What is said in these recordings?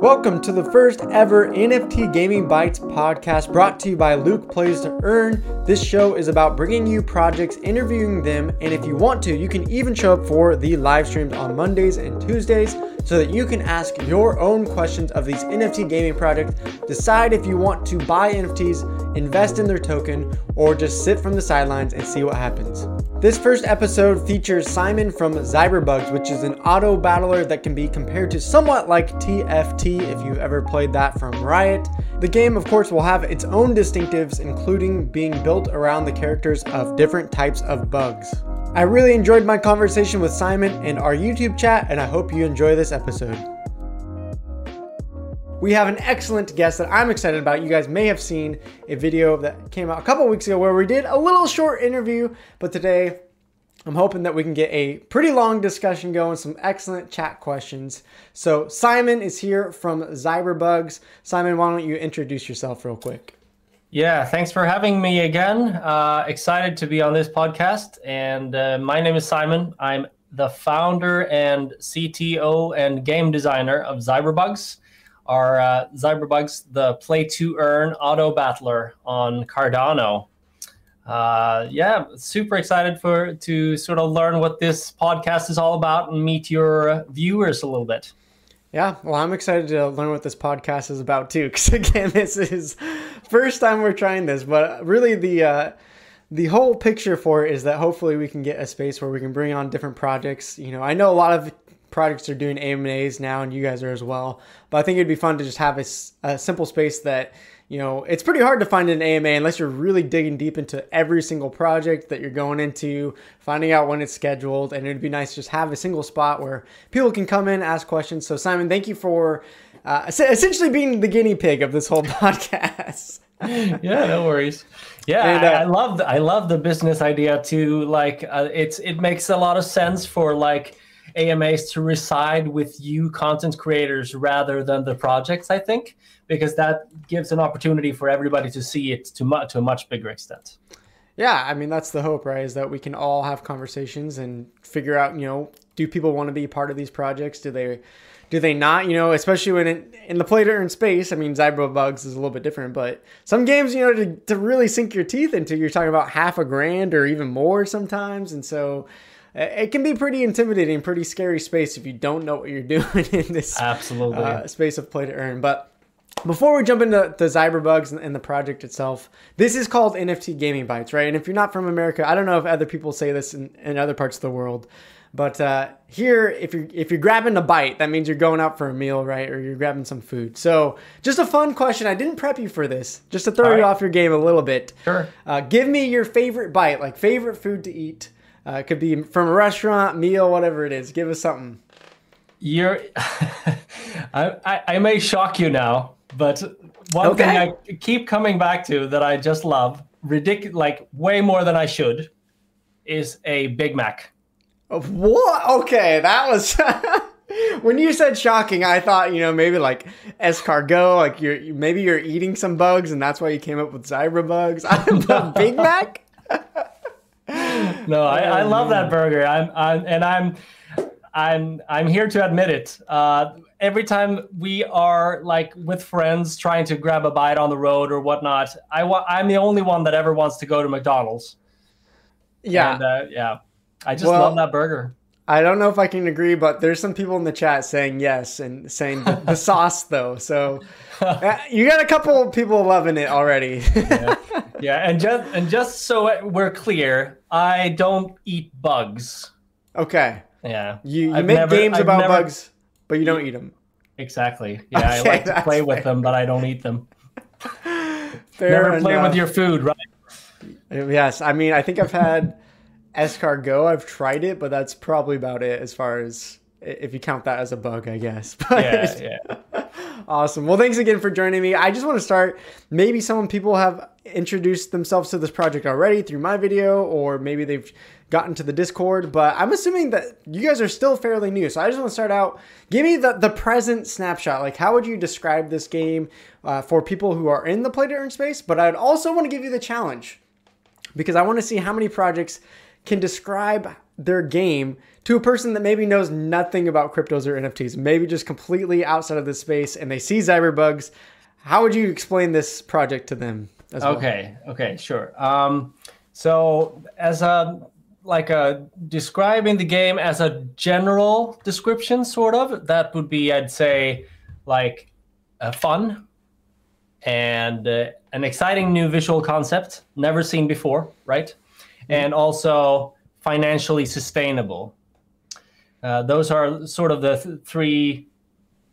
Welcome to the first ever NFT Gaming Bites podcast brought to you by Luke Plays to Earn. This show is about bringing you projects, interviewing them, and if you want to, you can even show up for the live streams on Mondays and Tuesdays so that you can ask your own questions of these NFT gaming projects, decide if you want to buy NFTs, invest in their token, or just sit from the sidelines and see what happens. This first episode features Simon from ZiberBugs, which is an auto battler that can be compared to somewhat like TFT if you've ever played that from Riot. The game, of course, will have its own distinctives, including being built around the characters of different types of bugs. I really enjoyed my conversation with Simon and our YouTube chat, and I hope you enjoy this episode. We have an excellent guest that I'm excited about. You guys may have seen a video that came out a couple weeks ago where we did a little short interview, but today I'm hoping that we can get a pretty long discussion going, some excellent chat questions. So Simon is here from ZiberBugs. Simon, why don't you introduce yourself real quick? Yeah, thanks for having me again. Uh, excited to be on this podcast. And uh, my name is Simon. I'm the founder and CTO and game designer of ZiberBugs are uh, ZiberBugs, the play to earn auto battler on Cardano. Uh, yeah, super excited for to sort of learn what this podcast is all about and meet your viewers a little bit. Yeah, well, I'm excited to learn what this podcast is about too, because again, this is first time we're trying this, but really the uh, the whole picture for it is that hopefully we can get a space where we can bring on different projects. You know, I know a lot of projects are doing AMAs now, and you guys are as well. But I think it'd be fun to just have a, a, simple space that, you know, it's pretty hard to find an AMA unless you're really digging deep into every single project that you're going into, finding out when it's scheduled. And it'd be nice to just have a single spot where people can come in, ask questions. So, Simon, thank you for uh, essentially being the guinea pig of this whole podcast. yeah, no worries. Yeah, and, uh, I, I, love the, I love the business idea too. Like, uh, it's it makes a lot of sense for like AMAs to reside with you content creators rather than the projects, I think, because that gives an opportunity for everybody to see it to, mu- to a much bigger extent. Yeah, I mean that's the hope, right? Is that we can all have conversations and figure out, you know, do people want to be part of these projects? Do they do they not? You know, especially when it, in the play to earn space. I mean, ZiberBugs is a little bit different, but some games, you know, to, to really sink your teeth into, you're talking about half a grand or even more sometimes. And so it can be pretty intimidating, pretty scary space if you don't know what you're doing in this absolutely uh, space of play to earn. But before we jump into the ZiberBugs and the project itself, this is called NFT Gaming Bites, right? And if you're not from America, I don't know if other people say this in, in other parts of the world, but uh, here, if you're if you're grabbing a bite, that means you're going out for a meal, right? Or you're grabbing some food. So, just a fun question. I didn't prep you for this, just to throw you off your game a little bit. Sure. Uh, give me your favorite bite, like favorite food to eat uh, it could be from a restaurant, meal, whatever it is. Give us something. You're, I, I, I, may shock you now, but one okay. thing I keep coming back to that I just love, ridiculous, like way more than I should, is a Big Mac. What? Okay, that was. when you said shocking, I thought you know maybe like escargot, like you're maybe you're eating some bugs and that's why you came up with ZiberBugs. I Big Mac. No, I, I, love that burger. I'm, I'm and I'm I'm I'm here to admit it. Uh, every time we are like with friends trying to grab a bite on the road or whatnot, I wa- I'm the only one that ever wants to go to McDonald's. Yeah, and, uh, yeah. I just well, love that burger. I don't know if I can agree, but there's some people in the chat saying yes and saying the, the sauce though. So uh, you got a couple of people loving it already. yeah. yeah, and just and just so we're clear, I don't eat bugs. Okay. Yeah. You, you make never, games I've about never, bugs, but you don't eat them. Exactly. Yeah, okay, I like to play fair. with them, but I don't eat them. Never play with your food, right? Yes, I mean I think I've had escargot. I've tried it, but that's probably about it as far as if you count that as a bug, I guess. But, yeah, yeah. awesome. Well, thanks again for joining me. I just want to start. Maybe some people have introduced themselves to this project already through my video, or maybe they've gotten to the Discord. But I'm assuming that you guys are still fairly new. So I just want to start out. Give me the the present snapshot. Like, how would you describe this game uh, for people who are in the play to earn space? But I'd also want to give you the challenge because I want to see how many projects can describe their game to a person that maybe knows nothing about cryptos or NFTs, maybe just completely outside of this space, and they see ZiberBugs, how would you explain this project to them? okay. Okay. Sure. Um, so as a like a describing the game as a general description, sort of, that would be, I'd say, like uh, fun and uh, an exciting new visual concept never seen before, right? Mm-hmm. And also financially sustainable. Uh, those are sort of the th- three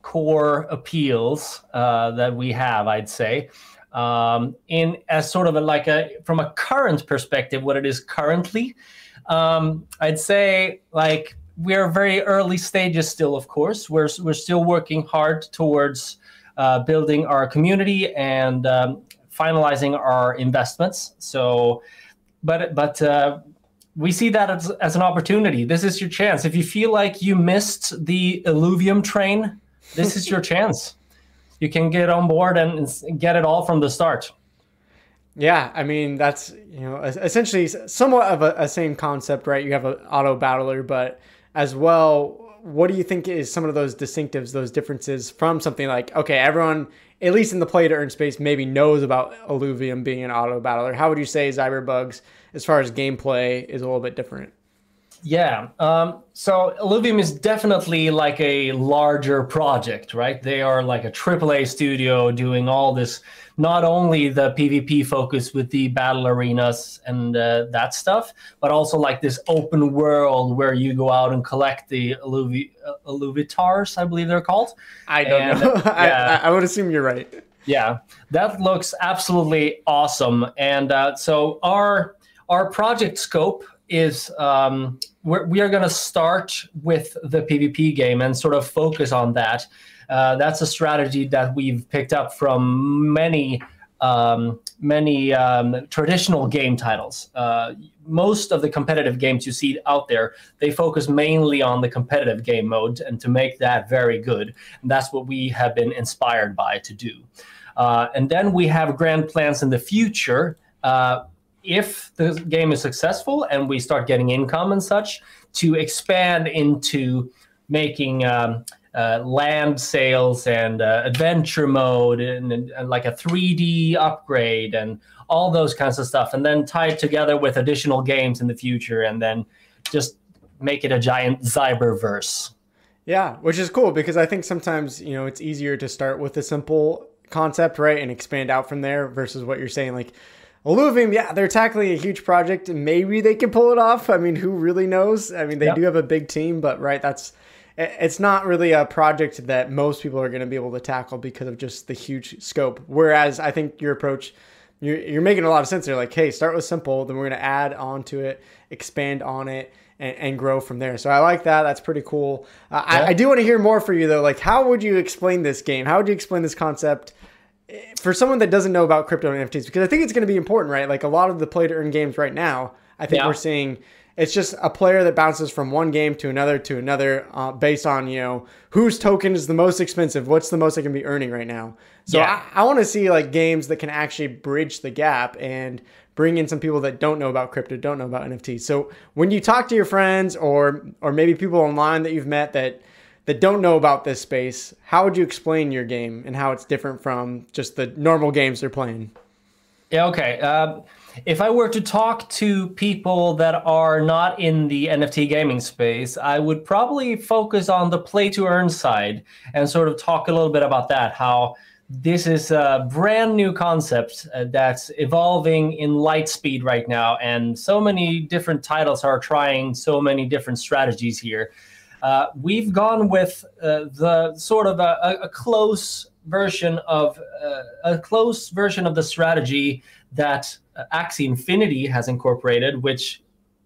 core appeals uh, that we have, I'd say. Um, in as sort of a, like a from a current perspective, what it is currently, um, I'd say like we're very early stages still. Of course, we're we're still working hard towards uh, building our community and um, finalizing our investments. So, but but uh, we see that as, as an opportunity. This is your chance. If you feel like you missed the Illuvium train, this is your chance. You can get on board and get it all from the start. Yeah, I mean that's you know essentially somewhat of a, a same concept, right? You have an auto battler, but as well, what do you think is some of those distinctives, those differences from something like okay, everyone at least in the play to earn space maybe knows about Illuvium being an auto battler. How would you say ZiberBugs, as far as gameplay, is a little bit different? Yeah. Um, so Illuvium is definitely like a larger project, right? They are like a AAA studio doing all this, not only the PvP focus with the battle arenas and uh, that stuff, but also like this open world where you go out and collect the Illuvi- uh, Illuvitars, I believe they're called. I don't and, know. yeah. I, I would assume you're right. Yeah, that looks absolutely awesome. And uh, so our our project scope is um, we're, we are going to start with the PvP game and sort of focus on that. Uh, that's a strategy that we've picked up from many um, many um, traditional game titles. Uh, most of the competitive games you see out there, they focus mainly on the competitive game mode and to make that very good. And that's what we have been inspired by to do. Uh, and then we have grand plans in the future. Uh, if the game is successful and we start getting income and such, to expand into making um, uh, land sales and uh, adventure mode and, and, and, like a 3D upgrade and all those kinds of stuff, and then tie it together with additional games in the future, and then just make it a giant Ziberverse. Yeah, which is cool because I think sometimes you know it's easier to start with a simple concept, right, and expand out from there versus what you're saying like Illuvium, yeah, they're tackling a huge project. Maybe they can pull it off. I mean, who really knows? I mean, they yep. do have a big team, but right, that's it's not really a project that most people are going to be able to tackle because of just the huge scope. Whereas I think your approach, you're, you're making a lot of sense. They're like, hey, start with simple, then we're going to add on to it, expand on it, and, and, grow from there. So I like that. That's pretty cool. Uh, yeah. I, I do want to hear more for you though. Like, how would you explain this game? How would you explain this concept? For someone that doesn't know about crypto and NFTs, because I think it's going to be important, right? Like a lot of the play to earn games right now, I think yeah. we're seeing it's just a player that bounces from one game to another to another uh, based on you know whose token is the most expensive, what's the most I can be earning right now. So yeah. I, I want to see like games that can actually bridge the gap and bring in some people that don't know about crypto, don't know about NFTs. So when you talk to your friends or or maybe people online that you've met that that don't know about this space, how would you explain your game and how it's different from just the normal games they're playing? Yeah, okay. Uh, if I were to talk to people that are not in the NFT gaming space, I would probably focus on the play to earn side and sort of talk a little bit about that. How this is a brand new concept uh, that's evolving in light speed right now, and so many different titles are trying so many different strategies here. Uh, we've gone with uh, the sort of a, a close version of uh, a close version of the strategy that uh, Axie Infinity has incorporated, which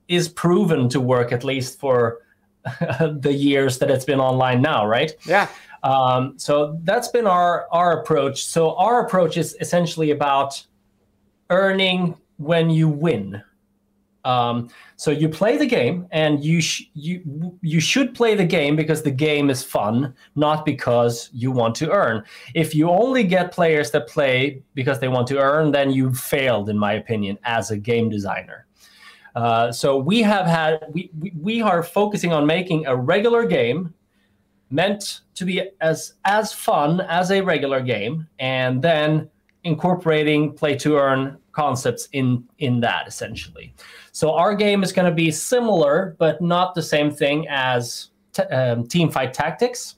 is proven to work at least for the years that it's been online now, right? Yeah. Um, so that's been our our approach. So our approach is essentially about earning when you win. Um, so you play the game, and you sh- you you should play the game because the game is fun, not because you want to earn. If you only get players that play because they want to earn, then you failed, in my opinion, as a game designer. Uh, so we have had we, we we are focusing on making a regular game meant to be as as fun as a regular game, and then incorporating play to earn concepts in in that essentially. So our game is going to be similar, but not the same thing as t- um, Teamfight Tactics,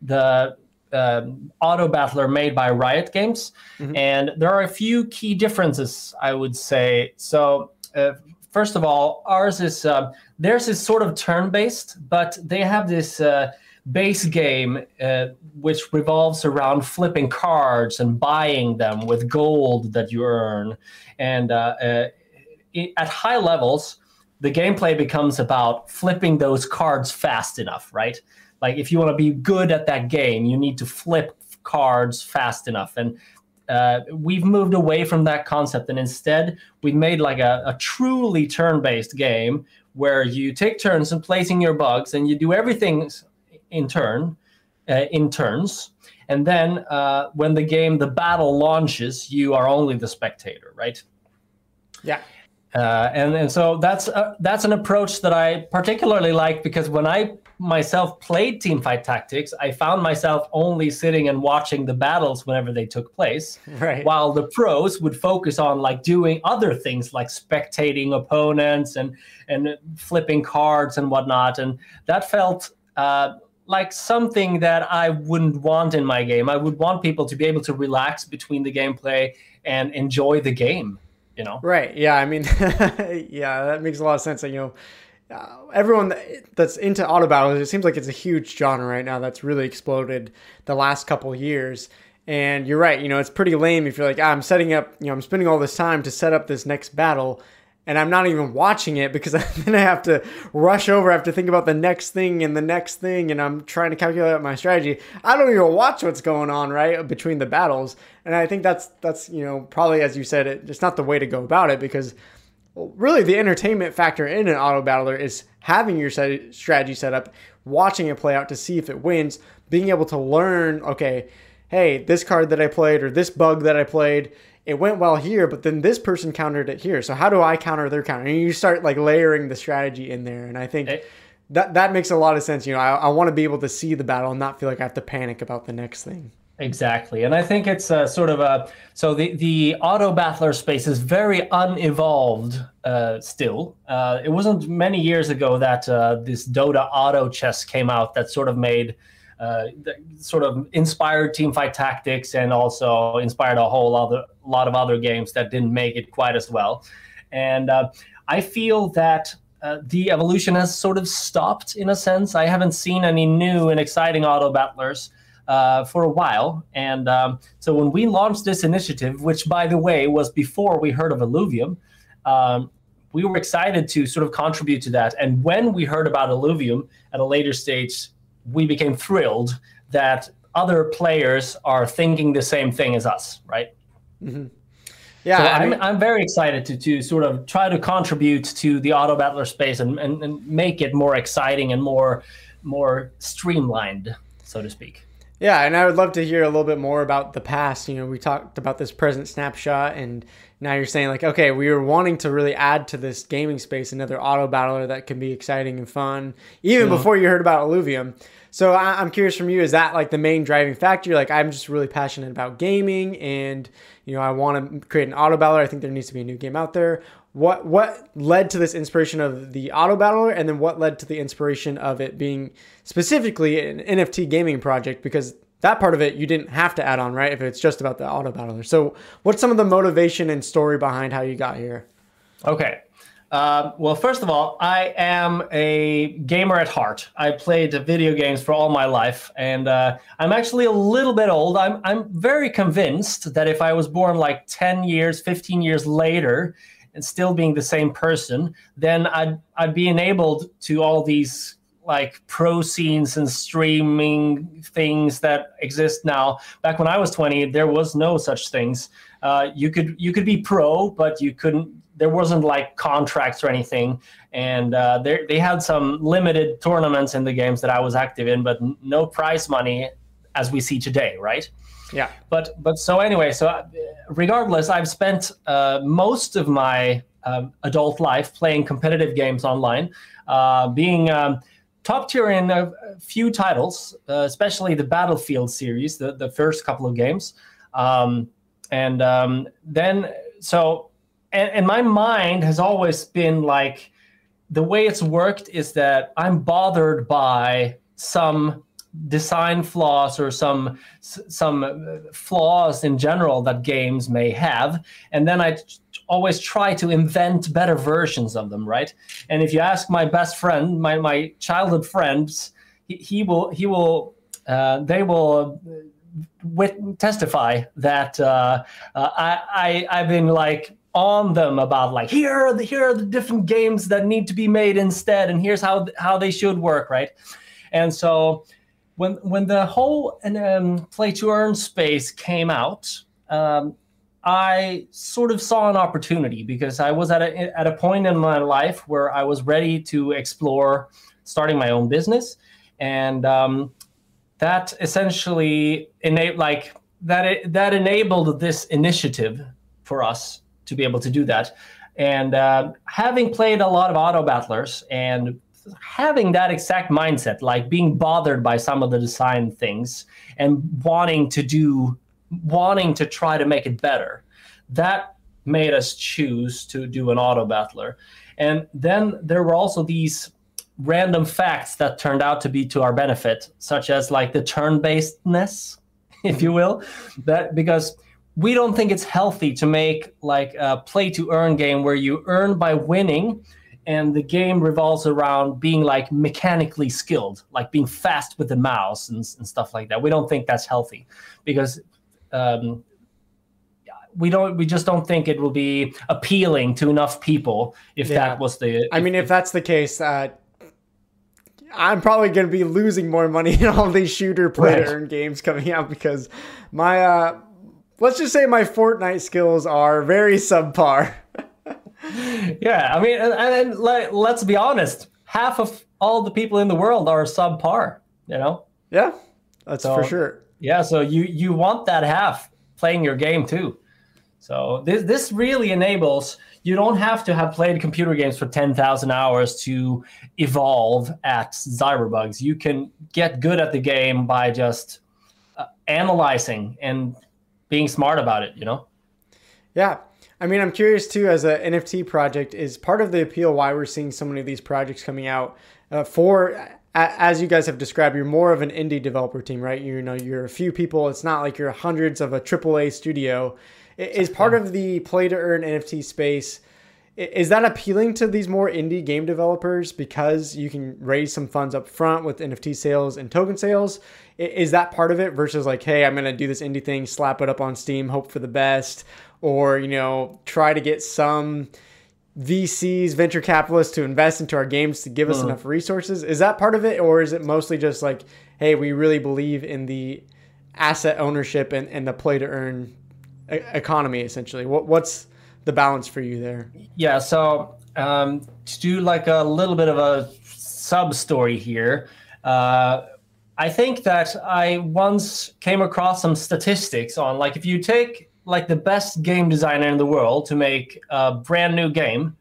the um, auto battler made by Riot Games, mm-hmm. and there are a few key differences I would say. So. Uh, first of all, ours is uh, theirs is sort of turn-based, but they have this uh, base game uh, which revolves around flipping cards and buying them with gold that you earn. And uh, uh, at high levels the gameplay becomes about flipping those cards fast enough right? Like if you want to be good at that game you need to flip cards fast enough. And uh, we've moved away from that concept and instead we made like a, a truly turn-based game where you take turns in placing your bugs and you do everything in turn, uh, in turns. And then uh, when the game, the battle launches, you are only the spectator, right? Yeah. Uh, and and so that's uh, that's an approach that I particularly like because when I myself played Teamfight Tactics, I found myself only sitting and watching the battles whenever they took place, right. while the pros would focus on like doing other things like spectating opponents and and flipping cards and whatnot, and that felt uh, like something that I wouldn't want in my game. I would want people to be able to relax between the gameplay and enjoy the game. You know. Right. Yeah. I mean, yeah, that makes a lot of sense. And, you know. Uh, everyone that's into auto battles, it seems like it's a huge genre right now that's really exploded the last couple years. And you're right, you know, it's pretty lame if you're like, ah, I'm setting up, you know, I'm spending all this time to set up this next battle, and I'm not even watching it because then I have to rush over. I have to think about the next thing and the next thing, and I'm trying to calculate my strategy. I don't even watch what's going on right between the battles, and I think that's that's you know probably as you said, it, it's not the way to go about it because really the entertainment factor in an auto battler is having your strategy set up, watching it play out to see if it wins, being able to learn. Okay, hey, this card that I played or this bug that I played it went well here, but then this person countered it here. So how do I counter their counter? And you start like layering the strategy in there. And I think it, that that makes a lot of sense. You know, I, I want to be able to see the battle and not feel like I have to panic about the next thing. Exactly, and I think it's a, sort of a so the the auto battler space is very unevolved uh, still. Uh, it wasn't many years ago that uh, this Dota auto chess came out that sort of made uh, sort of inspired Teamfight Tactics and also inspired a whole other lot of other games that didn't make it quite as well. And uh, I feel that uh, the evolution has sort of stopped in a sense. I haven't seen any new and exciting auto battlers uh, for a while. And um, so when we launched this initiative, which by the way was before we heard of Illuvium, um, we were excited to sort of contribute to that. And when we heard about Illuvium at a later stage, we became thrilled that other players are thinking the same thing as us, right? Mm-hmm. Yeah, so I am I'm, I'm very excited to to sort of try to contribute to the auto battler space and, and, and make it more exciting and more more streamlined, so to speak. Yeah, and I would love to hear a little bit more about the past. You know, we talked about this present snapshot, and now you're saying like, okay, we were wanting to really add to this gaming space another auto battler that can be exciting and fun, even yeah. before you heard about Illuvium. So I- am curious from you, is that like the main driving factor? You're like, I'm just really passionate about gaming, and you know, I want to create an auto battler. I think there needs to be a new game out there. What what led to this inspiration of the auto battler, and then what led to the inspiration of it being specifically an NFT gaming project? Because that part of it you didn't have to add on, right? If it's just about the auto battler. So, what's some of the motivation and story behind how you got here? Okay. Uh, well, first of all, I am a gamer at heart. I played video games for all my life, and uh, I'm actually a little bit old. I'm I'm very convinced that if I was born like 10 years, 15 years later, and still being the same person, then I'd I'd be enabled to all these like pro scenes and streaming things that exist now. Back when I was 20, there was no such things. Uh, you could you could be pro, but you couldn't. There wasn't like contracts or anything, and uh, they had some limited tournaments in the games that I was active in, but no prize money as we see today, right? Yeah. But but so anyway, so uh, regardless, I've spent uh, most of my um, adult life, playing competitive games online, uh, being um, top tier in a, few titles, uh, especially the Battlefield series, the, the first couple of games. Um, and um, then, so, and, and my mind has always been like, the way it's worked is that I'm bothered by some design flaws or some some flaws in general that games may have. And then i always try to invent better versions of them right? And if you ask my best friend my my childhood friends he, he will he will uh, they will wit- testify that uh, uh, I, I i've been like on them about like here are the here are the different games that need to be made instead and here's how how they should work right? And so when when the whole um, play to earn space came out um, i sort of saw an opportunity because i was at a at a point in my life where i was ready to explore starting my own business and um, that essentially enabled like that it, that enabled this initiative for us to be able to do that. And uh, having played a lot of auto battlers and having that exact mindset, like being bothered by some of the design things and wanting to do, wanting to try to make it better, that made us choose to do an auto battler. And then there were also these random facts that turned out to be to our benefit, such as like the turn basedness, if you will, that because we don't think it's healthy to make like a play to earn game where you earn by winning and the game revolves around being like mechanically skilled like being fast with the mouse and, and stuff like that we don't think that's healthy because um, we don't we just don't think it will be appealing to enough people if yeah. that was the i mean if, if that's the case uh, i'm probably going to be losing more money in all these shooter play to earn games coming out because my uh let's just say my Fortnite skills are very subpar. yeah, I mean, and, and let, let's be honest, half of all the people in the world are subpar. You know. Yeah, that's so, for sure. Yeah, so you you want that half playing your game too. So this this really enables you don't have to have played computer games for 10,000 hours to evolve at ZiberBugs. You can get good at the game by just uh, analyzing and being smart about it, you know? Yeah. I mean, I'm curious too, as an NFT project, is part of the appeal why we're seeing so many of these projects coming out uh, for as you guys have described, you're more of an indie developer team, right? You know, you're a few people. It's not like you're hundreds of a AAA studio. Is part of the play to earn NFT space is that appealing to these more indie game developers because you can raise some funds up front with NFT sales and token sales? Is that part of it versus like, hey, I'm going to do this indie thing, slap it up on Steam, hope for the best, or, you know, try to get some VCs, venture capitalists to invest into our games to give us uh enough resources? Is that part of it? Or is it mostly just like, hey, we really believe in the asset ownership and, and the play to earn economy essentially? What, what's the balance for you there? Yeah. So um, to do like a little bit of a sub story here, uh, I think that I once came across some statistics on like if you take like the best game designer in the world to make a brand new game,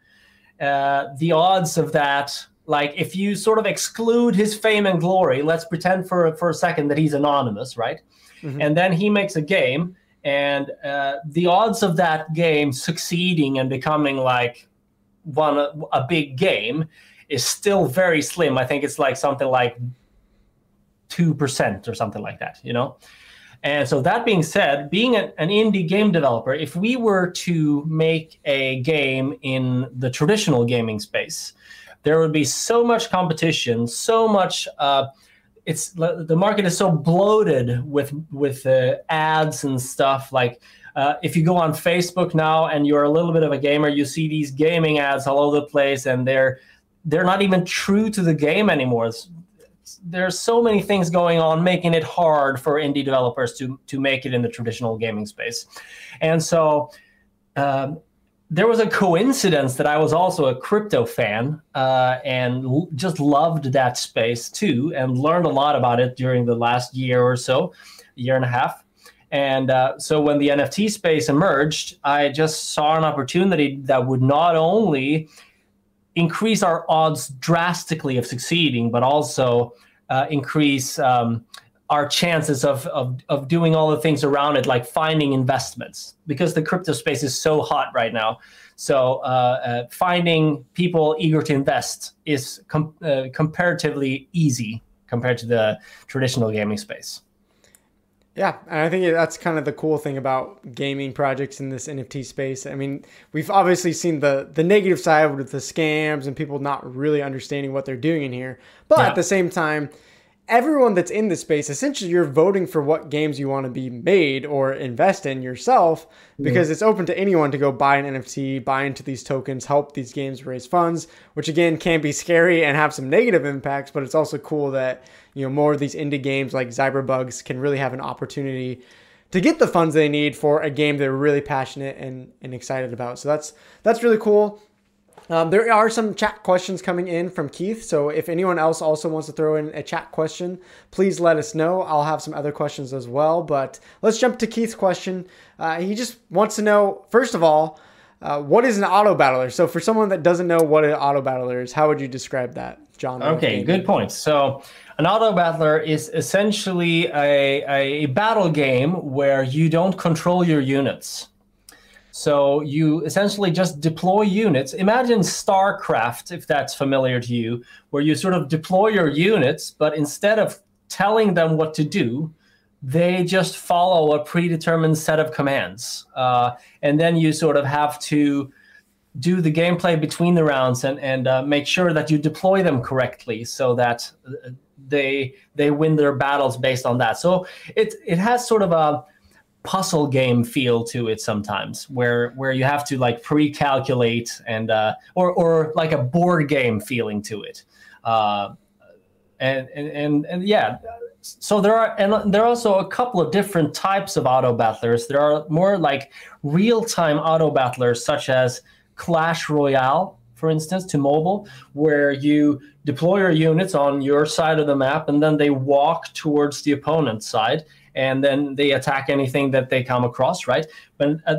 uh, the odds of that like if you sort of exclude his fame and glory let's pretend for for a second that he's anonymous right mm-hmm. and then he makes a game and uh, the odds of that game succeeding and becoming like one a big game is still very slim. I think it's like something like two percent or something like that. You know. And so that being said, being an, an indie game developer, if we were to make a game in the traditional gaming space, there would be so much competition, so much uh, it's the market is so bloated with with uh, ads and stuff like uh, if you go on facebook now and you're a little bit of a gamer you see these gaming ads all over the place and they're they're not even true to the game anymore. It's, there's so many things going on making it hard for indie developers to to make it in the traditional gaming space. And so um, there was a coincidence that I was also a crypto fan uh, and l- just loved that space too, and learned a lot about it during the last year or so, year and a half. And uh, so when the NFT space emerged, I just saw an opportunity that would not only increase our odds drastically of succeeding, but also uh, increase um, our chances of, of, of doing all the things around it, like finding investments, because the crypto space is so hot right now. So uh, uh, finding people eager to invest is com- uh, comparatively easy compared to the traditional gaming space. Yeah, and I think that's kind of the cool thing about gaming projects in this NFT space. I mean, we've obviously seen the the negative side with the scams and people not really understanding what they're doing in here, but yeah. at the same time everyone that's in the space, essentially you're voting for what games you want to be made or invest in yourself because mm-hmm. it's open to anyone to go buy an NFT, buy into these tokens, help these games raise funds, which again can be scary and have some negative impacts, but it's also cool that, you know, more of these indie games like ZiberBugs can really have an opportunity to get the funds they need for a game they're really passionate and, and excited about. So that's that's really cool. Um, there are some chat questions coming in from Keith. So if anyone else also wants to throw in a chat question, please let us know. I'll have some other questions as well. But let's jump to Keith's question. Uh, he just wants to know, first of all, uh, what is an auto battler? So for someone that doesn't know what an auto battler is, how would you describe that, John? Okay, good point. So an auto battler is essentially a, a battle game where you don't control your units. So you essentially just deploy units. Imagine StarCraft, if that's familiar to you, where you sort of deploy your units, but instead of telling them what to do, they just follow a predetermined set of commands. Uh, and then you sort of have to do the gameplay between the rounds and, and uh, make sure that you deploy them correctly so that uh, they they win their battles based on that. So it it has sort of a puzzle game feel to it sometimes where where you have to like pre-calculate and uh, or or like a board game feeling to it. Uh, and, and and and yeah so there are and there are also a couple of different types of auto battlers. There are more like real-time auto battlers such as clash royale for instance to mobile where you deploy your units on your side of the map and then they walk towards the opponent's side and then they attack anything that they come across, right? But uh,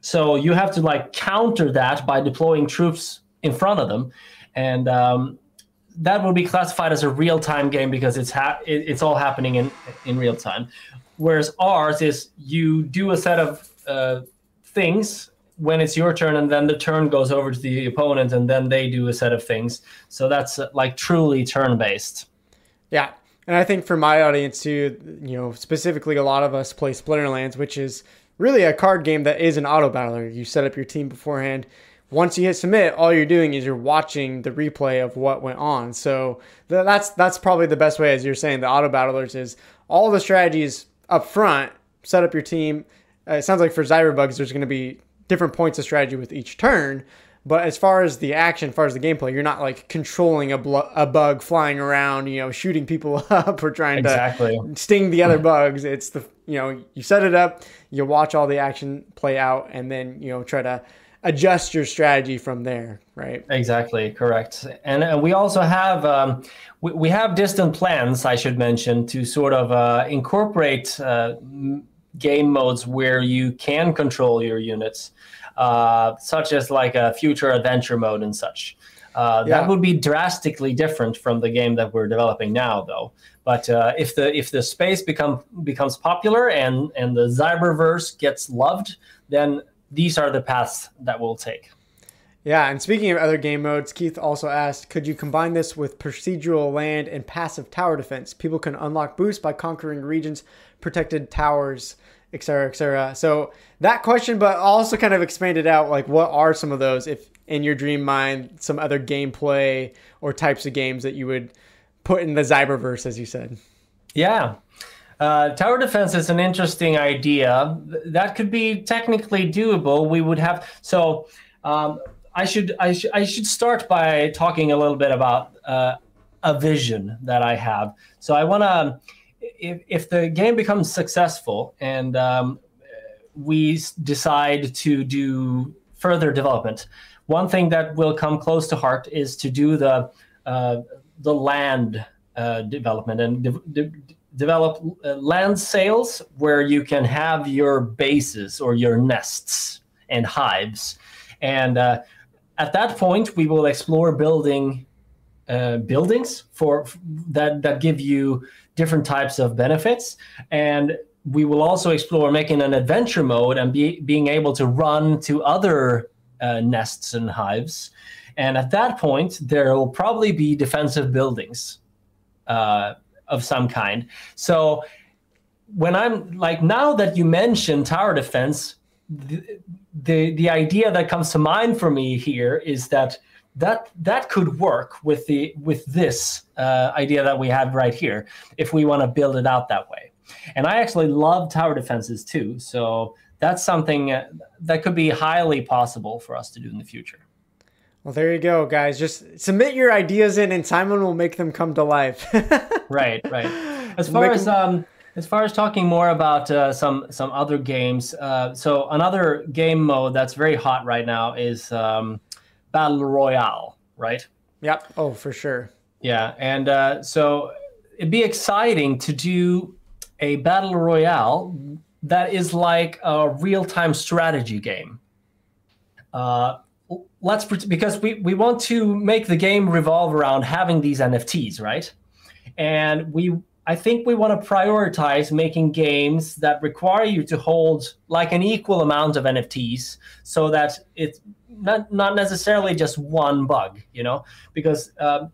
so you have to like counter that by deploying troops in front of them, and um, that will be classified as a real time game because it's ha- it, it's all happening in in real time. Whereas ours is you do a set of uh, things when it's your turn and then the turn goes over to the opponent and then they do a set of things so that's uh, like truly turn based yeah and I think for my audience too, you know, specifically a lot of us play Splinterlands, which is really a card game that is an auto battler. You set up your team beforehand. Once you hit submit, all you're doing is you're watching the replay of what went on. So that's that's probably the best way, as you're saying, the auto battlers is all the strategies up front. Set up your team. Uh, it sounds like for ZiberBugs, there's going to be different points of strategy with each turn. But as far as the action, as far as the gameplay, you're not like controlling a, bl- a bug flying around, you know, shooting people up or trying exactly. to sting the other bugs. It's the, you know, you set it up, you watch all the action play out, and then, you know, try to adjust your strategy from there, right? Exactly, correct. And, and we also have, um, we, we have distant plans, I should mention, to sort of uh, incorporate uh, game modes where you can control your units uh, such as like a future adventure mode and such. Uh, yeah. That would be drastically different from the game that we're developing now, though. But uh, if the if the space become becomes popular and and the Ziberverse gets loved, then these are the paths that we'll take. Yeah, and speaking of other game modes, Keith also asked, could you combine this with procedural land and passive tower defense? People can unlock boosts by conquering regions, protected towers etc., etc. So that question, but also kind of expanded out like what are some of those, if in your dream mind, some other gameplay or types of games that you would put in the Ziberverse, as you said. Yeah. Uh, tower defense is an interesting idea. That could be technically doable. We would have so. Um, I should I, sh- I should start by talking a little bit about uh, a vision that I have. So I want to if, if the game becomes successful and um, we decide to do further development, one thing that will come close to heart is to do the uh, the land uh, development and de- de- develop uh, land sales where you can have your bases or your nests and hives. And uh, at that point, we will explore building uh, buildings for that that give you different types of benefits and we will also explore making an adventure mode and be, being able to run to other uh, nests and hives. And at that point, there will probably be defensive buildings uh, of some kind. So when I'm like now that you mentioned tower defense, the, the the idea that comes to mind for me here is that that that could work with the with this uh, idea that we have right here if we want to build it out that way. And I actually love tower defenses too. So that's something uh, that could be highly possible for us to do in the future. Well, there you go, guys. Just submit your ideas in, and Simon will make them come to life. right, right. As far as um, as far as talking more about uh, some some other games, uh, so another game mode that's very hot right now is um, battle royale, right? Yep. Oh, for sure. Yeah, and uh, so it'd be exciting to do a battle royale that is like a real-time strategy game. Uh, let's because we we want to make the game revolve around having these NFTs, right? And we I think we want to prioritize making games that require you to hold like an equal amount of NFTs so that it's not not necessarily just one bug, you know, because um,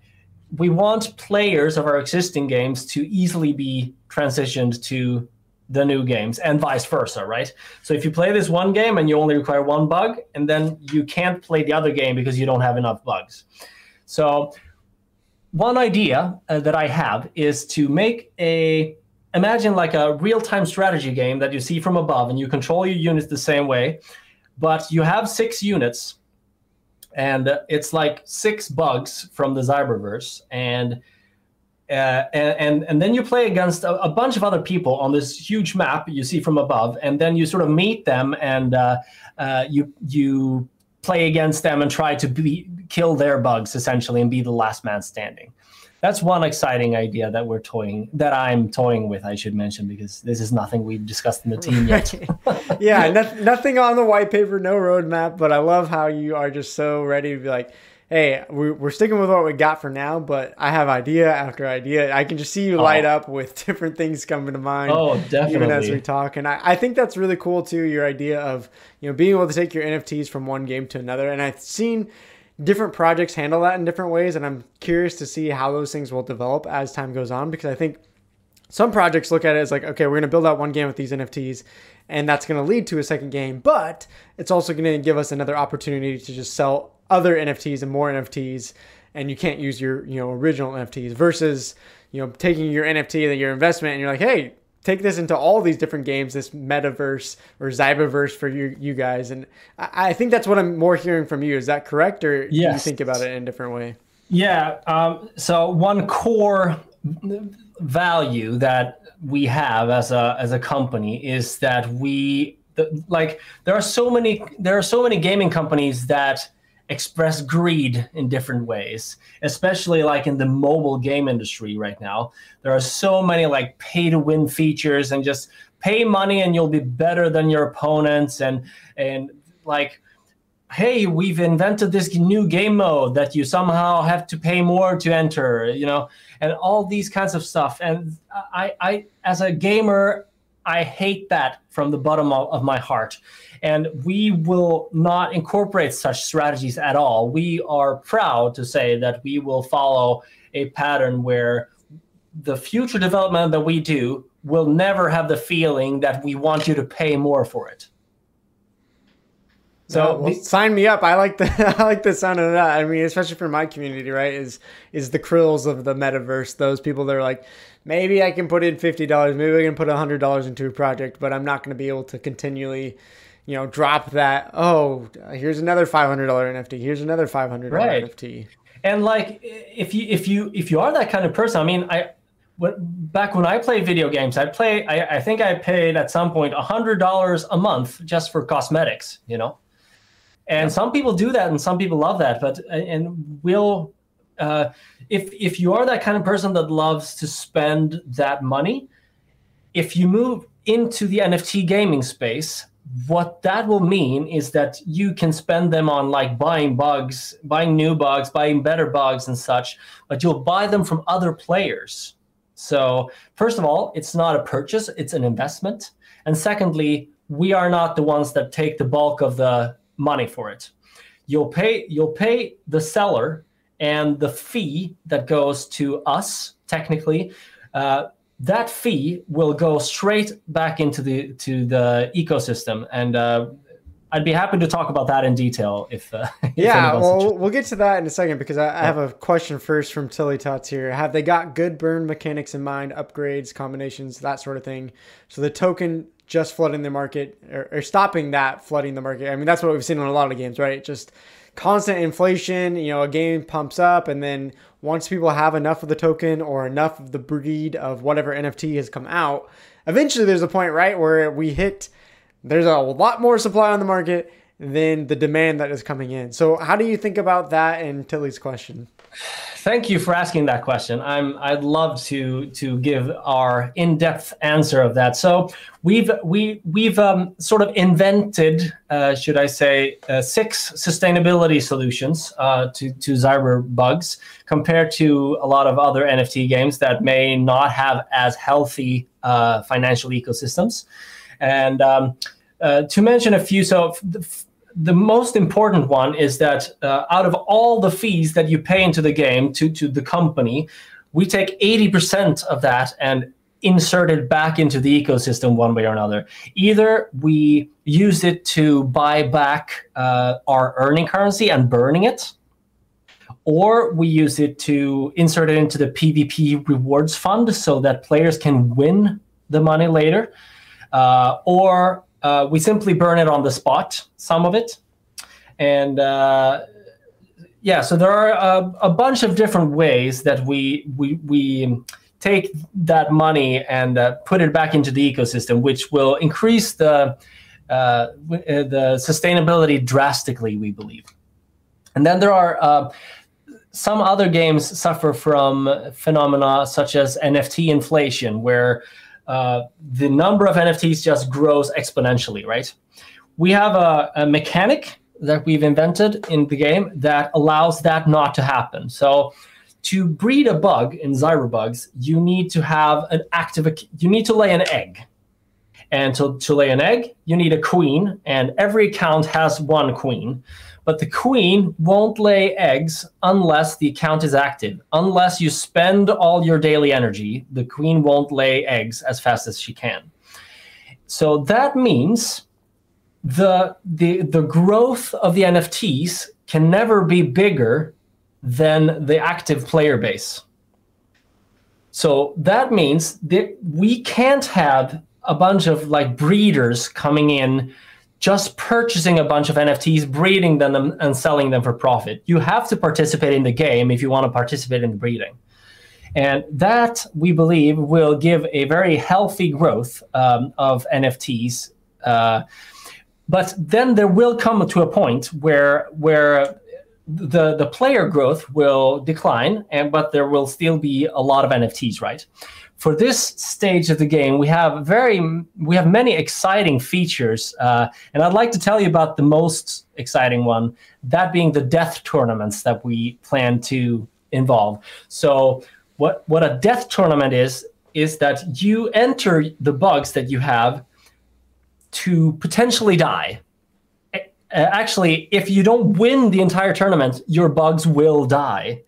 we want players of our existing games to easily be transitioned to the new games and vice versa, right? So if you play this one game and you only require one bug, and then you can't play the other game because you don't have enough bugs. So one idea uh, that I have is to make a imagine like a real-time strategy game that you see from above and you control your units the same way, but you have six units and it's like six bugs from the Ziberverse, and uh, and and then you play against a, a, bunch of other people on this huge map you see from above, and then you sort of meet them, and uh, uh, you you play against them and try to be, kill their bugs essentially and be the last man standing. That's one exciting idea that we're toying that i'm toying with i should mention because this is nothing we've discussed in the team yet. Yeah no, nothing on the white paper no roadmap but i love how you are just so ready to be like hey we're sticking with what we got for now but i have idea after idea. I can just see you oh. light up with different things coming to mind oh definitely even as we talk. And I, I think that's really cool too your idea of you know being able to take your nfts from one game to another. And i've seen different projects handle that in different ways and i'm curious to see how those things will develop as time goes on because i think some projects look at it as like okay we're going to build out one game with these nfts and that's going to lead to a second game but it's also going to give us another opportunity to just sell other nfts and more nfts and you can't use your you know original nfts versus you know taking your nft that your investment and you're like hey take this into all these different games, this metaverse or Ziberverse for you you guys. And I, I, think that's what I'm more hearing from you. Is that correct, or yes. do you think about it in a different way? Yeah. Um, so one core value that we have as a as a company is that we the, like there are so many there are so many gaming companies that express greed in different ways, especially like in the mobile game industry right now. There are so many like pay to win features and just pay money and you'll be better than your opponents and and like hey we've invented this new game mode that you somehow have to pay more to enter you know and all these kinds of stuff and i i as a gamer i hate that from the bottom of my heart and we will not incorporate such strategies at all. We are proud to say that we will follow a pattern where the future development that we do will never have the feeling that we want you to pay more for it. So well, sign me up. I like the I like the sound of that. I mean, especially for my community, right? Is is the krills of the metaverse? Those people that are like, maybe I can put in fifty dollars, maybe I can put hundred dollars into a project, but I'm not going to be able to continually you know, drop that. Oh, here's another five hundred dollar NFT. Here's another five hundred dollar right. NFT. And like, if you if you if you are that kind of person, I mean, I back when I played video games, I play. I, I think I paid at some point a hundred dollars a month just for cosmetics. You know, and some people do that, and some people love that. But and we'll uh, if if you are that kind of person that loves to spend that money, if you move into the NFT gaming space, what that will mean is that you can spend them on like buying bugs, buying new bugs, buying better bugs and such, but you'll buy them from other players. So, first of all, it's not a purchase, it's an investment. And secondly, we are not the ones that take the bulk of the money for it. You'll pay you'll pay the seller and the fee that goes to us technically uh, that fee will go straight back into the to the ecosystem and uh, I'd be happy to talk about that in detail if. Uh, if yeah, well, we'll get to that in a second because I, I have a question first from Tilly Tots here. Have they got good burn mechanics in mind, upgrades, combinations, that sort of thing? So the token just flooding the market or, or stopping that flooding the market. I mean, that's what we've seen in a lot of games, right? Just constant inflation. You know, a game pumps up, and then once people have enough of the token or enough of the breed of whatever NFT has come out, eventually there's a point, right, where we hit. There's a lot more supply on the market than the demand that is coming in. So, how do you think about that? In Tilly's question. Thank you for asking that question. I'm I'd love to to give our in-depth answer of that. So we've we we've um, sort of invented, uh, should I say, uh, six sustainability solutions uh, to to Zyber bugs compared to a lot of other NFT games that may not have as healthy uh, financial ecosystems. And um, uh, to mention a few, so the most important one is that uh, out of all the fees that you pay into the game to, to the company, we take 80% of that and insert it back into the ecosystem one way or another. Either we use it to buy back uh, our earning currency and burning it, or we use it to insert it into the PvP rewards fund so that players can win the money later, uh, or uh, we simply burn it on the spot, some of it. And uh, yeah, so there are a, a, bunch of different ways that we, we, we take that money and uh, put it back into the ecosystem, which will increase the, uh, uh, the sustainability drastically, we believe. And then there are uh, some other games suffer from phenomena such as NFT inflation, where uh, the number of NFTs just grows exponentially, right? We have a, a, mechanic that we've invented in the game that allows that not to happen. So to breed a bug in ZiberBugs, you need to have an active, you need to lay an egg. And to, to lay an egg, you need a queen, and every account has one queen. But the queen won't lay eggs unless the account is active. Unless you spend all your daily energy, the queen won't lay eggs as fast as she can. So that means the the the growth of the NFTs can never be bigger than the active player base. So that means that we can't have a bunch of like breeders coming in just purchasing a bunch of NFTs, breeding them, and selling them for profit. You have to participate in the game if you want to participate in the breeding. And that, we believe, will give a very healthy growth um, of NFTs. Uh, but then there will come to a point where, where the, the player growth will decline, and but there will still be a lot of NFTs, right? For this stage of the game, we have very we have many exciting features, uh, and I'd like to tell you about the most exciting one, that being the death tournaments that we plan to involve. So, what what a death tournament is is that you enter the bugs that you have to potentially die. Actually, if you don't win the entire tournament, your bugs will die.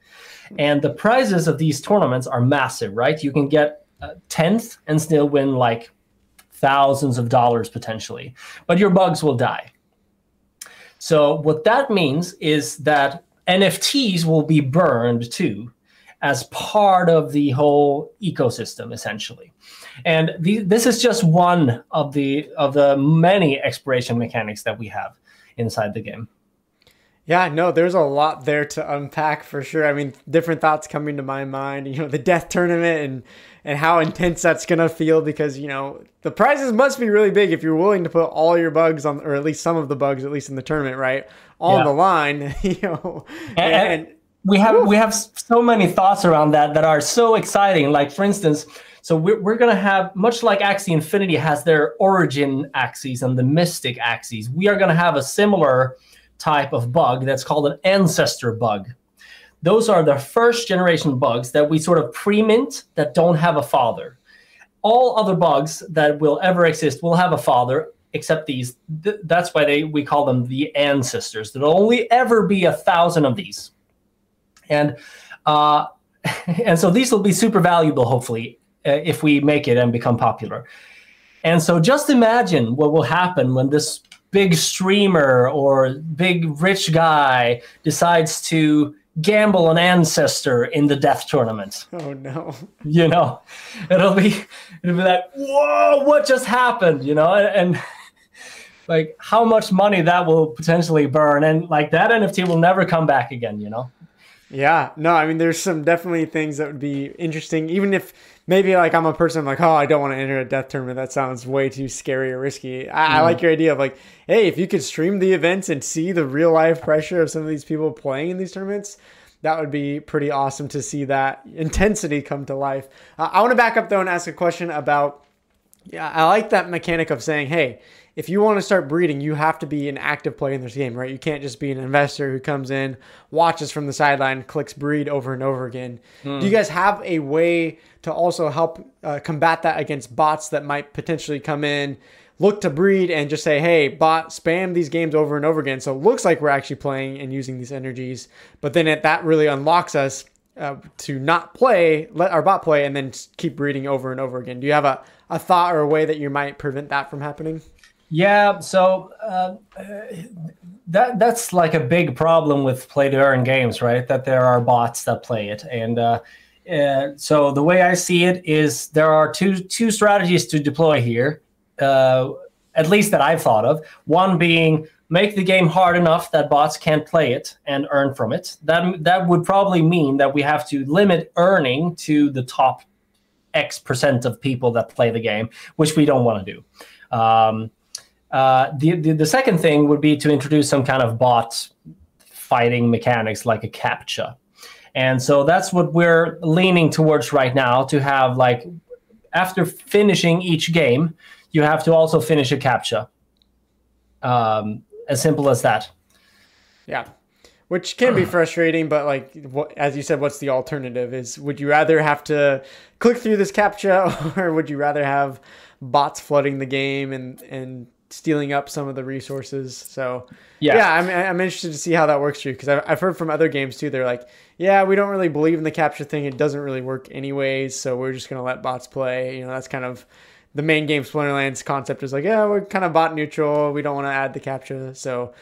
And the prizes of these tournaments are massive, right? You can get tenth and still win like thousands of dollars potentially, but your bugs will die. So what that means is that NFTs will be burned too as part of the whole ecosystem essentially. And the, this is just one of the of the many expiration mechanics that we have inside the game. Yeah, no, there's a lot there to unpack for sure. I mean, different thoughts coming to my mind. You know, the death tournament and and how intense that's gonna feel because you know the prizes must be really big if you're willing to put all your bugs on, or at least some of the bugs, at least in the tournament, right, on yeah. the line. You know, and, and, we have we have so many thoughts around that that are so exciting. Like for instance, so we're we're gonna have much like Axie Infinity has their origin Axies and the mystic Axies. We are gonna have a similar type of bug that's called an ancestor bug. Those are the first generation bugs that we sort of pre-mint that don't have a father. All other bugs that will ever exist will have a father, except these. Th- that's why they we call them the ancestors. There'll only ever be a thousand of these and uh, and so these will be super valuable, hopefully, uh, if we make it and become popular. And so just imagine what will happen when this big streamer or big rich guy decides to gamble an ancestor in the death tournament. Oh no. You know, it'll be it'll be like, whoa, what just happened? You know, and, and like how much money that will potentially burn. And like that NFT will never come back again, you know? Yeah, no, I mean, there's some definitely things that would be interesting, even if maybe like I'm a person I'm like, oh, I don't want to enter a death tournament. That sounds way too scary or risky. I, mm. I, like your idea of like, hey, if you could stream the events and see the real life pressure of some of these people playing in these tournaments, that would be pretty awesome to see that intensity come to life. Uh, I want to back up though and ask a question about. Yeah, I like that mechanic of saying, hey if you want to start breeding, you have to be an active player in this game, right? You can't just be an investor who comes in, watches from the sideline, clicks breed over and over again. Hmm. Do you guys have a way to also help uh, combat that against bots that might potentially come in, look to breed, and just say, hey, bot, spam these games over and over again? So it looks like we're actually playing and using these energies, but then it, that really unlocks us uh, to not play, let our bot play, and then keep breeding over and over again. Do you have a, a thought or a way that you might prevent that from happening? Yeah, so uh, that that's like a big problem with play to earn games, right? That there are bots that play it, and uh, uh, so the way I see it is there are two two strategies to deploy here, uh, at least that I've thought of. One being make the game hard enough that bots can't play it and earn from it. That that would probably mean that we have to limit earning to the top X percent of people that play the game, which we don't want to do. Um, uh, the, the, the second thing would be to introduce some kind of bot fighting mechanics like a captcha. And so that's what we're leaning towards right now to have like after finishing each game, you have to also finish a captcha. Um, as simple as that. Yeah. Which can be frustrating, but like what, as you said, what's the alternative? Is would you rather have to click through this captcha, or would you rather have bots flooding the game and and stealing up some of the resources. So yeah, yeah I'm, I'm interested to see how that works for you because I've, I've heard from other games too. They're like, yeah, we don't really believe in the captcha thing. It doesn't really work anyways. So we're just gonna let bots play. You know, that's kind of the main game Splinterlands concept is like, yeah, we're kind of bot neutral. We don't want to add the captcha. So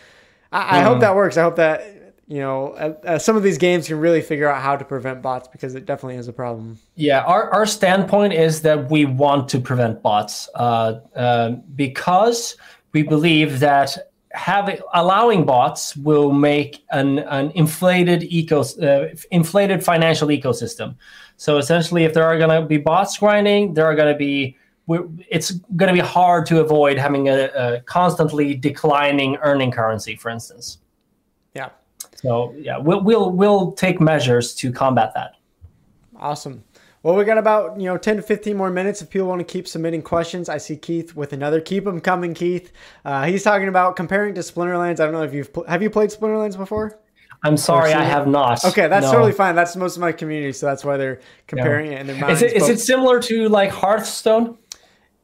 I, I hope mm. that works. I hope that you know, uh, uh, some of these games can really figure out how to prevent bots because it definitely is a problem. Yeah, our, our standpoint is that we want to prevent bots uh, uh, because we believe that having allowing bots will make an, an inflated eco uh, inflated financial ecosystem. So essentially, if there are going to be bots grinding, there are going to be it's going to be hard to avoid having a, a constantly declining earning currency, for instance. Yeah. So yeah, we'll we'll we'll take measures to combat that. Awesome. Well, we got about you know ten to fifteen more minutes. If people want to keep submitting questions, I see Keith with another. Keep them coming, Keith. Uh, he's talking about comparing to Splinterlands. I don't know if you've pl- have you played Splinterlands before. I'm sorry, I have not. Okay, that's no. totally fine. That's most of my community, so that's why they're comparing yeah. it in their minds. Is it, is it similar to like Hearthstone?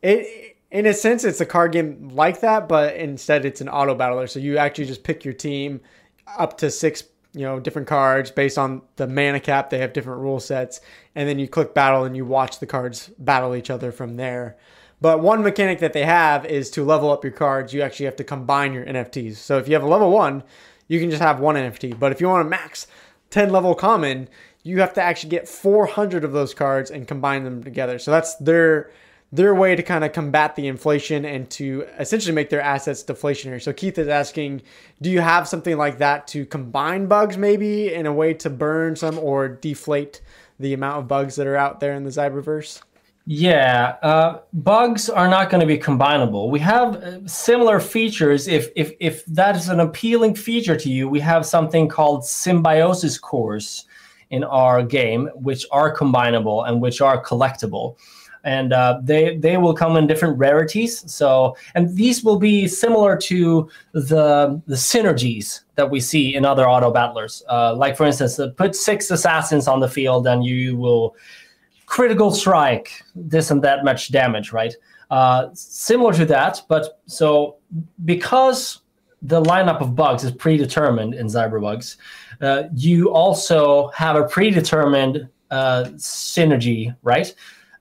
It in a sense, it's a card game like that, but instead it's an auto battler. So you actually just pick your team up to six you know different cards based on the mana cap. They have different rule sets. And then you click battle and you watch the cards battle each other from there. But one mechanic that they have is to level up your cards you actually have to combine your nfts so if you have a level one you can just have one nft but if you want to max 10 level common you have to actually get 400 of those cards and combine them together. So that's their their way to kind of combat the inflation and to essentially make their assets deflationary. So Keith is asking, do you have something like that to combine bugs maybe in a way to burn some or deflate the amount of bugs that are out there in the Ziberverse? Yeah, uh, bugs are not going to be combinable. We have uh, similar features. If if if that is an appealing feature to you, we have something called symbiosis cores in our game, which are combinable and which are collectible and uh, they they will come in different rarities. So, and these will be similar to the the synergies that we see in other auto battlers. Uh, like for instance, uh, put six assassins on the field, and you will critical strike this and that much damage, right? Uh, similar to that, but so because the lineup of bugs is predetermined in ZiberBugs, uh, you also have a predetermined uh, synergy, right?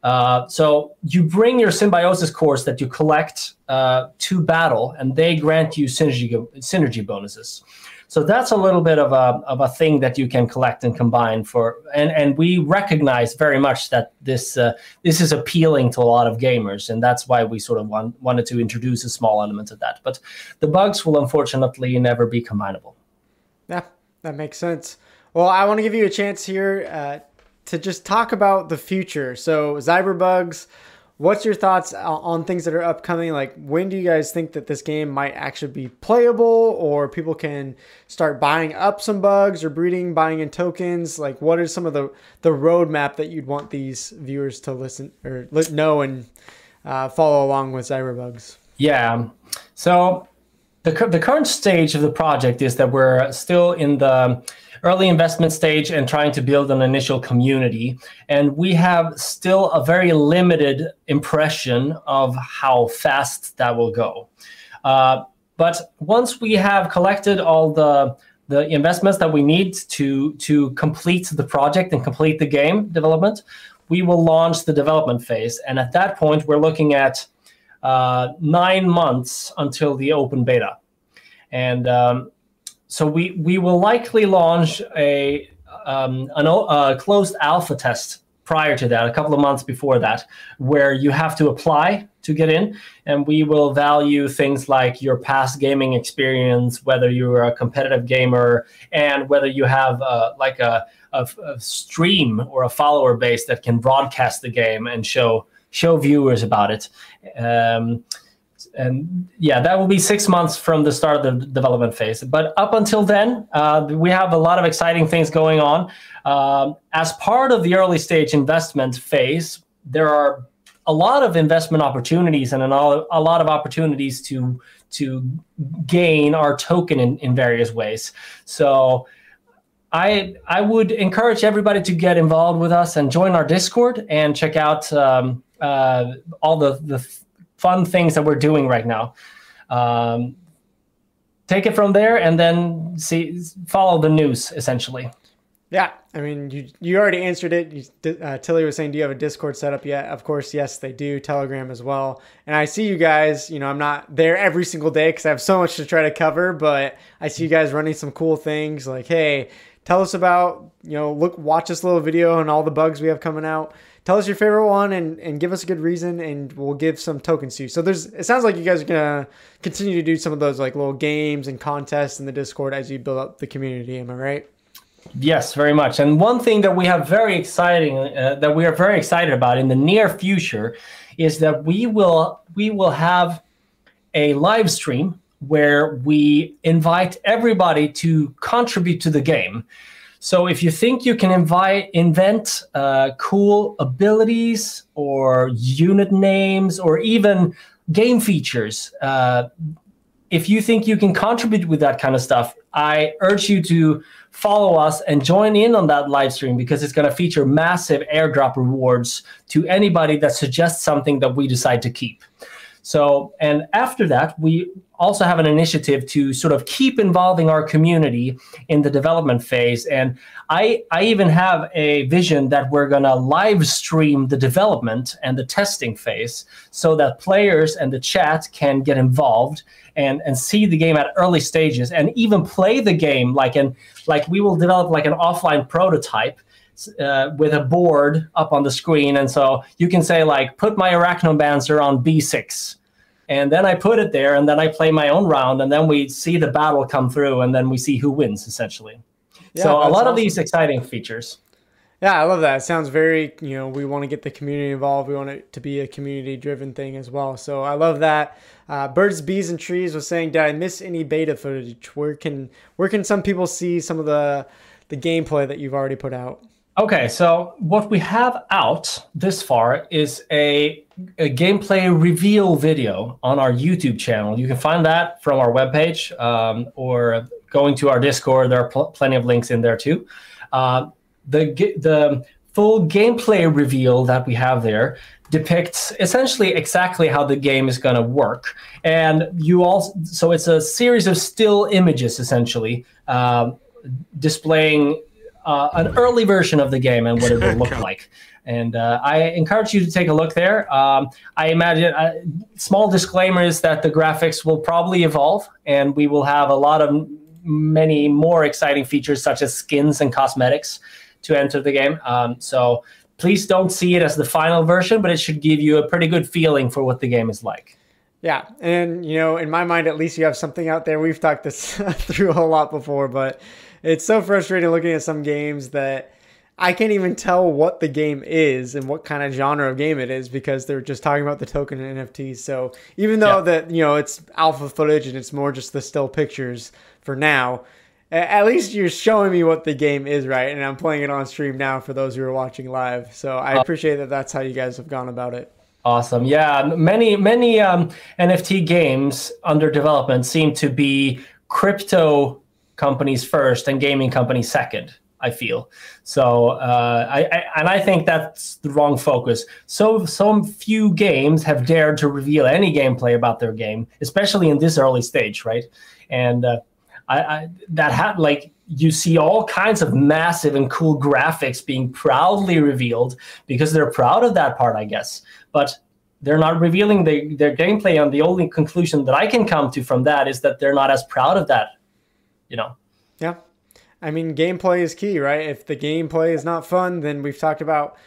Uh, so you bring your symbiosis cores that you collect uh, to battle, and they grant you synergy synergy bonuses. So that's a little bit of a of a thing that you can collect and combine for, and and we recognize very much that this uh, this is appealing to a lot of gamers, and that's why we sort of want, wanted to introduce a small element of that. But the bugs will unfortunately never be combinable. Yeah, that makes sense. Well, I want to give you a chance here uh, to just talk about the future. So, ZiberBugs, what's your thoughts on things that are upcoming? Like, when do you guys think that this game might actually be playable, or people can start buying up some bugs or breeding, buying in tokens? Like, what is some of the the roadmap that you'd want these viewers to listen or know and uh, follow along with ZiberBugs? Yeah. So the, the current stage of the project is that we're still in the early investment stage and trying to build an initial community. And we have still a very limited impression of how fast that will go. Uh, but once we have collected all the the investments that we need to to complete the project and complete the game development, we will launch the development phase. And at that point, we're looking at uh, nine months until the open beta. And um, so we, we will likely launch a, um, an, a closed alpha test prior to that, a couple of months before that, where you have to apply to get in. And we will value things like your past gaming experience, whether you're a competitive gamer, and whether you have uh, like a, a, a, stream or a follower base that can broadcast the game and show show viewers about it. Um, and yeah, that will be six months from the start of the development phase. But up until then, uh, we have a lot of exciting things going on. Um, as part of the early stage investment phase, there are a lot of investment opportunities and an, a lot of opportunities to to gain our token in, in various ways. So. I, I would encourage everybody to get involved with us and join our Discord and check out um, uh, all the, the fun things that we're doing right now. Um, take it from there and then see follow the news essentially. Yeah, I mean, you you already answered it. You, uh, Tilly was saying, "Do you have a Discord set up yet?" Of course, yes, they do. Telegram as well. And I see you guys. You know, I'm not there every single day because I have so much to try to cover. But I see you guys running some cool things. Like, hey, tell us about you know, look, watch this little video and all the bugs we have coming out tell us your favorite one and, and give us a good reason and we'll give some tokens to you. So there's it sounds like you guys are gonna continue to do some of those like little games and contests in the Discord as you build up the community. Am I right? Yes, very much. And one thing that we have very exciting uh, that we are very excited about in the near future is that we will we will have a live stream where we invite everybody to contribute to the game. So if you think you can invite, invent uh, cool abilities or unit names or even game features, uh, if you think you can contribute with that kind of stuff, I urge you to follow us and join in on that live stream because it's going to feature massive airdrop rewards to anybody that suggests something that we decide to keep. So, and after that, we also have an initiative to sort of keep involving our community in the development phase. And I, I even have a vision that we're going to live stream the development and the testing phase so that players and the chat can get involved and, and see the game at early stages and even play the game like an like we will develop like an offline prototype uh, with a board up on the screen. And so you can say like, put my Arachnomancer on B6. And then I put it there and then I play my own round and then we see the battle come through and then we see who wins essentially. Yeah, so a lot awesome. of these exciting features. Yeah, I love that. It sounds very, you know, we want to get the community involved. We want it to be a community driven thing as well. So I love that. Uh, Birds, Bees, and Trees was saying, did I miss any beta footage? Where can where can some people see some of the the gameplay that you've already put out? Okay, so what we have out this far is a, a, gameplay reveal video on our YouTube channel. You can find that from our webpage um, or going to our Discord. There are pl- plenty of links in there too. Uh, the the full gameplay reveal that we have there depicts essentially exactly how the game is going to work and you also so it's a series of still images essentially uh, displaying uh, an early version of the game and what it will look like. And uh, I encourage you to take a look there. Um, I imagine uh, small disclaimers that the graphics will probably evolve, and we will have a lot of many more exciting features such as skins and cosmetics to enter the game. Um, so please don't see it as the final version, but it should give you a pretty good feeling for what the game is like. Yeah, and you know, in my mind, at least you have something out there. We've talked this through a lot before, but it's so frustrating looking at some games that I can't even tell what the game is and what kind of genre of game it is because they're just talking about the token and NFTs. So even though yeah. that you know it's alpha footage and it's more just the still pictures for now, at least you're showing me what the game is, right? And I'm playing it on stream now for those who are watching live. So I uh, appreciate that. That's how you guys have gone about it. Awesome. Yeah, many many um, NFT games under development seem to be crypto companies first and gaming companies second. I feel so, uh, I, I, and I think that's the wrong focus. So, so few games have dared to reveal any gameplay about their game, especially in this early stage, right? And uh, I, I that had like you see all kinds of massive and cool graphics being proudly revealed because they're proud of that part, I guess. But they're not revealing the, their gameplay, and the only conclusion that I can come to from that is that they're not as proud of that you know. Yeah. I mean, gameplay is key, right? If the gameplay is not fun, then we've talked about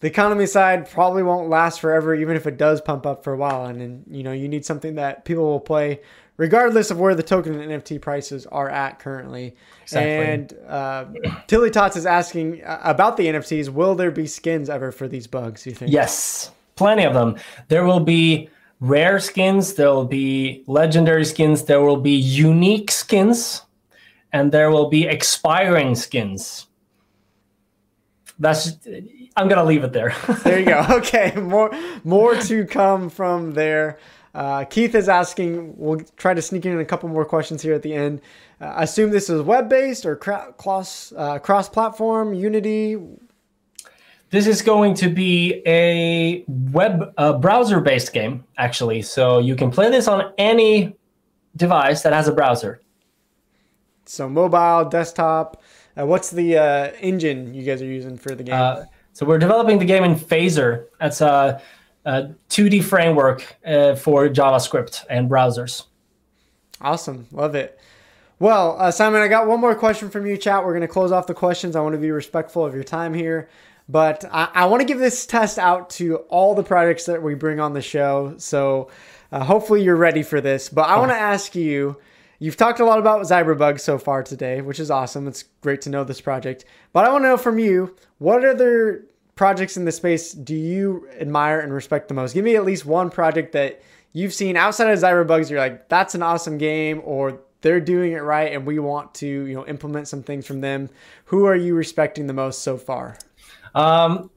the economy side probably won't last forever, even if it does pump up for a while. And then, you know, you need something that people will play regardless of where the token and NFT prices are at currently. Exactly. And uh, Tilly Tots is asking uh, about the NFTs. Will there be skins ever for these bugs, you think? Yes, plenty of them. There will be rare skins, there will be legendary skins, there will be unique skins and there will be expiring skins. That's I'm gonna leave it there. there you go. Okay, more more to come from there. Uh, Keith is asking. We'll try to sneak in a couple more questions here at the end. Uh, assume this is web based or cross uh, cross platform Unity. This is going to be a web browser based game, actually. So you can play this on any device that has a browser. So mobile, desktop. Uh, what's the uh, engine you guys are using for the game? Uh, so we're developing the game in Phaser. That's a, a 2D framework uh, for JavaScript and browsers. Awesome, love it. Well, uh, Simon, I got one more question from you, chat. We're going to close off the questions. I want to be respectful of your time here. But I, I want to give this test out to all the projects that we bring on the show. So uh, hopefully you're ready for this. But I want to ask you You've talked a lot about ZiberBug so far today, which is awesome. It's great to know this project. But I want to know from you, what other projects in the space do you admire and respect the most? Give me at least one project that you've seen outside of ZiberBugs. You're like, that's an awesome game, or they're doing it right, and we want to, you know, implement some things from them. Who are you respecting the most so far? Um,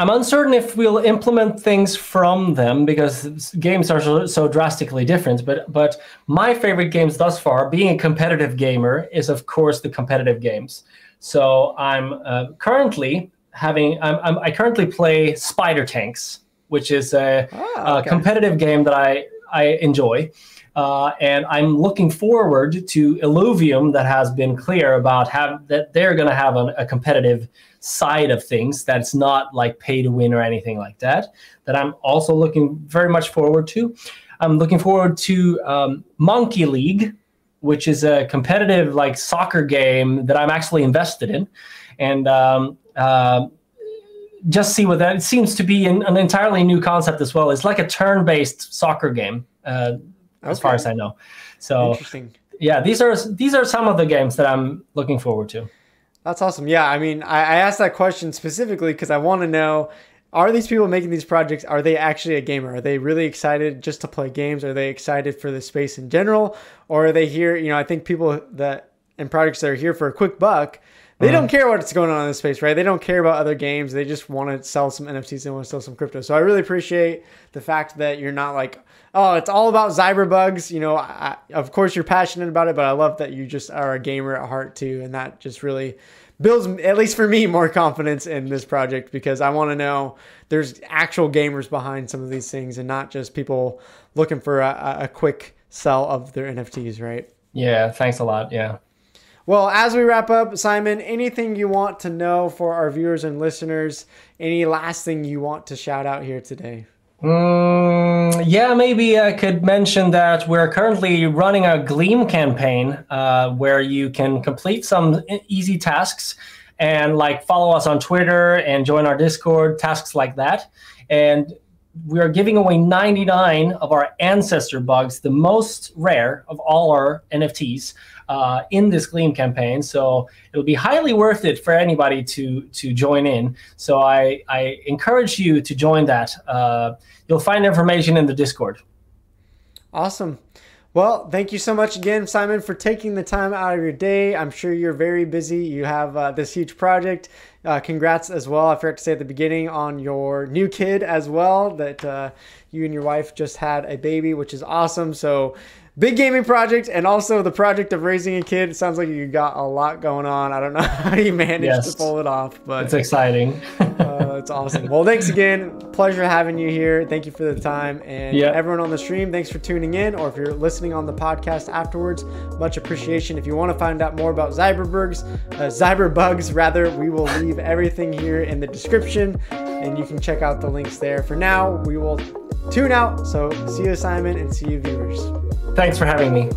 I'm uncertain if we'll implement things from them because games are so, so, drastically different. But but my favorite games thus far, being a competitive gamer, is of course the competitive games. So I'm uh, currently having I'm, I'm, i currently play Spider Tanks, which is a, oh, okay. a competitive game that I I enjoy. Uh, and I'm looking forward to Illuvium that has been clear about have that they're going to have an, a competitive side of things that's not like pay to win or anything like that. That I'm also looking very much forward to. I'm looking forward to um, Monkey League, which is a competitive like soccer game that I'm actually invested in, and um, uh, just see what that. It seems to be an, an, entirely new concept as well. It's like a turn-based soccer game, uh, okay. as far as I know. So, yeah, these are these are some of the games that I'm looking forward to. That's awesome. Yeah, I mean, I, I asked that question specifically because I want to know are these people making these projects are they actually a gamer are they really excited just to play games are they excited for the space in general or are they here you know i think people that and projects that are here for a quick buck they mm-hmm. don't care what's going on in the space right they don't care about other games they just want to sell some nfts and want to sell some crypto so i really appreciate the fact that you're not like oh it's all about ZiberBugs you know I, of course you're passionate about it but i love that you just are a gamer at heart too and that just really builds at least for me more confidence in this project because I want to know there's actual gamers behind some of these things and not just people looking for a, a quick sell of their NFTs, right? Yeah, thanks a lot. Yeah. Well, as we wrap up, Simon, anything you want to know for our viewers and listeners? Any last thing you want to shout out here today? Mm, yeah, maybe I could mention that we're currently running a Gleam campaign uh, where you can complete some easy tasks and like follow us on Twitter and join our Discord, tasks like that. And we are giving away 99 of our ancestor bugs, the most rare of all our NFTs uh, in this Gleam campaign. So it'll be highly worth it for anybody to to join in. So I, I encourage you to join that. Uh, you'll find information in the Discord. Awesome. Well, thank you so much again, Simon, for taking the time out of your day. I'm sure you're very busy. You have uh, this huge project. Uh, congrats as well. I forgot to say at the beginning on your new kid as well that uh, you and your wife just had a baby, which is awesome. So big gaming project and also the project of raising a kid. It sounds like you got a lot going on. I don't know how you managed yes. to pull it off, but it's exciting. uh, it's awesome. Well, thanks again. Pleasure having you here. Thank you for the time. And yep. everyone on the stream, thanks for tuning in. Or if you're listening on the podcast afterwards, much appreciation. If you want to find out more about Zyberbergs, uh, ZiberBugs, rather, we will leave everything here in the description and you can check out the links there. For now, we will tune out. So see you, Simon, and see you, viewers. Thanks for having me.